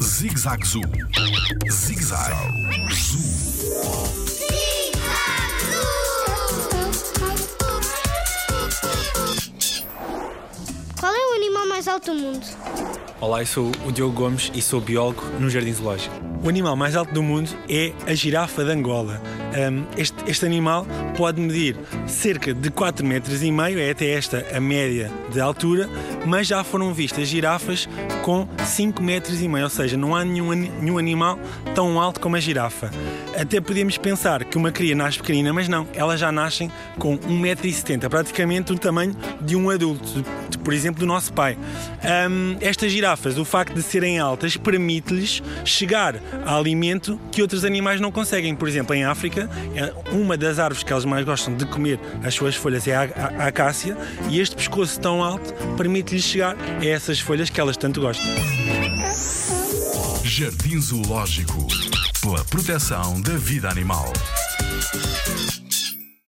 Zig-Zag Zoo. Zig-Zag Zoo. Qual é o animal mais alto do mundo? Olá, eu sou o Diogo Gomes e sou biólogo no Jardim Zoológico. O animal mais alto do mundo é a girafa de Angola. Um, este, este animal pode medir cerca de 4 metros e meio, é até esta a média de altura, mas já foram vistas girafas com 5 metros e meio, ou seja, não há nenhum, nenhum animal tão alto como a girafa. Até podemos pensar que uma cria nasce pequenina, mas não, elas já nascem com 1,70m, praticamente o tamanho de um adulto, de, por exemplo, do nosso pai. Um, estas girafas, o facto de serem altas, permite-lhes chegar a alimento que outros animais não conseguem. Por exemplo, em África, é uma das árvores que elas mais gostam de comer as suas folhas é a, a, a acácia, e este pescoço tão alto permite-lhes chegar a essas folhas que elas tanto gostam. Jardim Zoológico. Pela proteção da vida animal.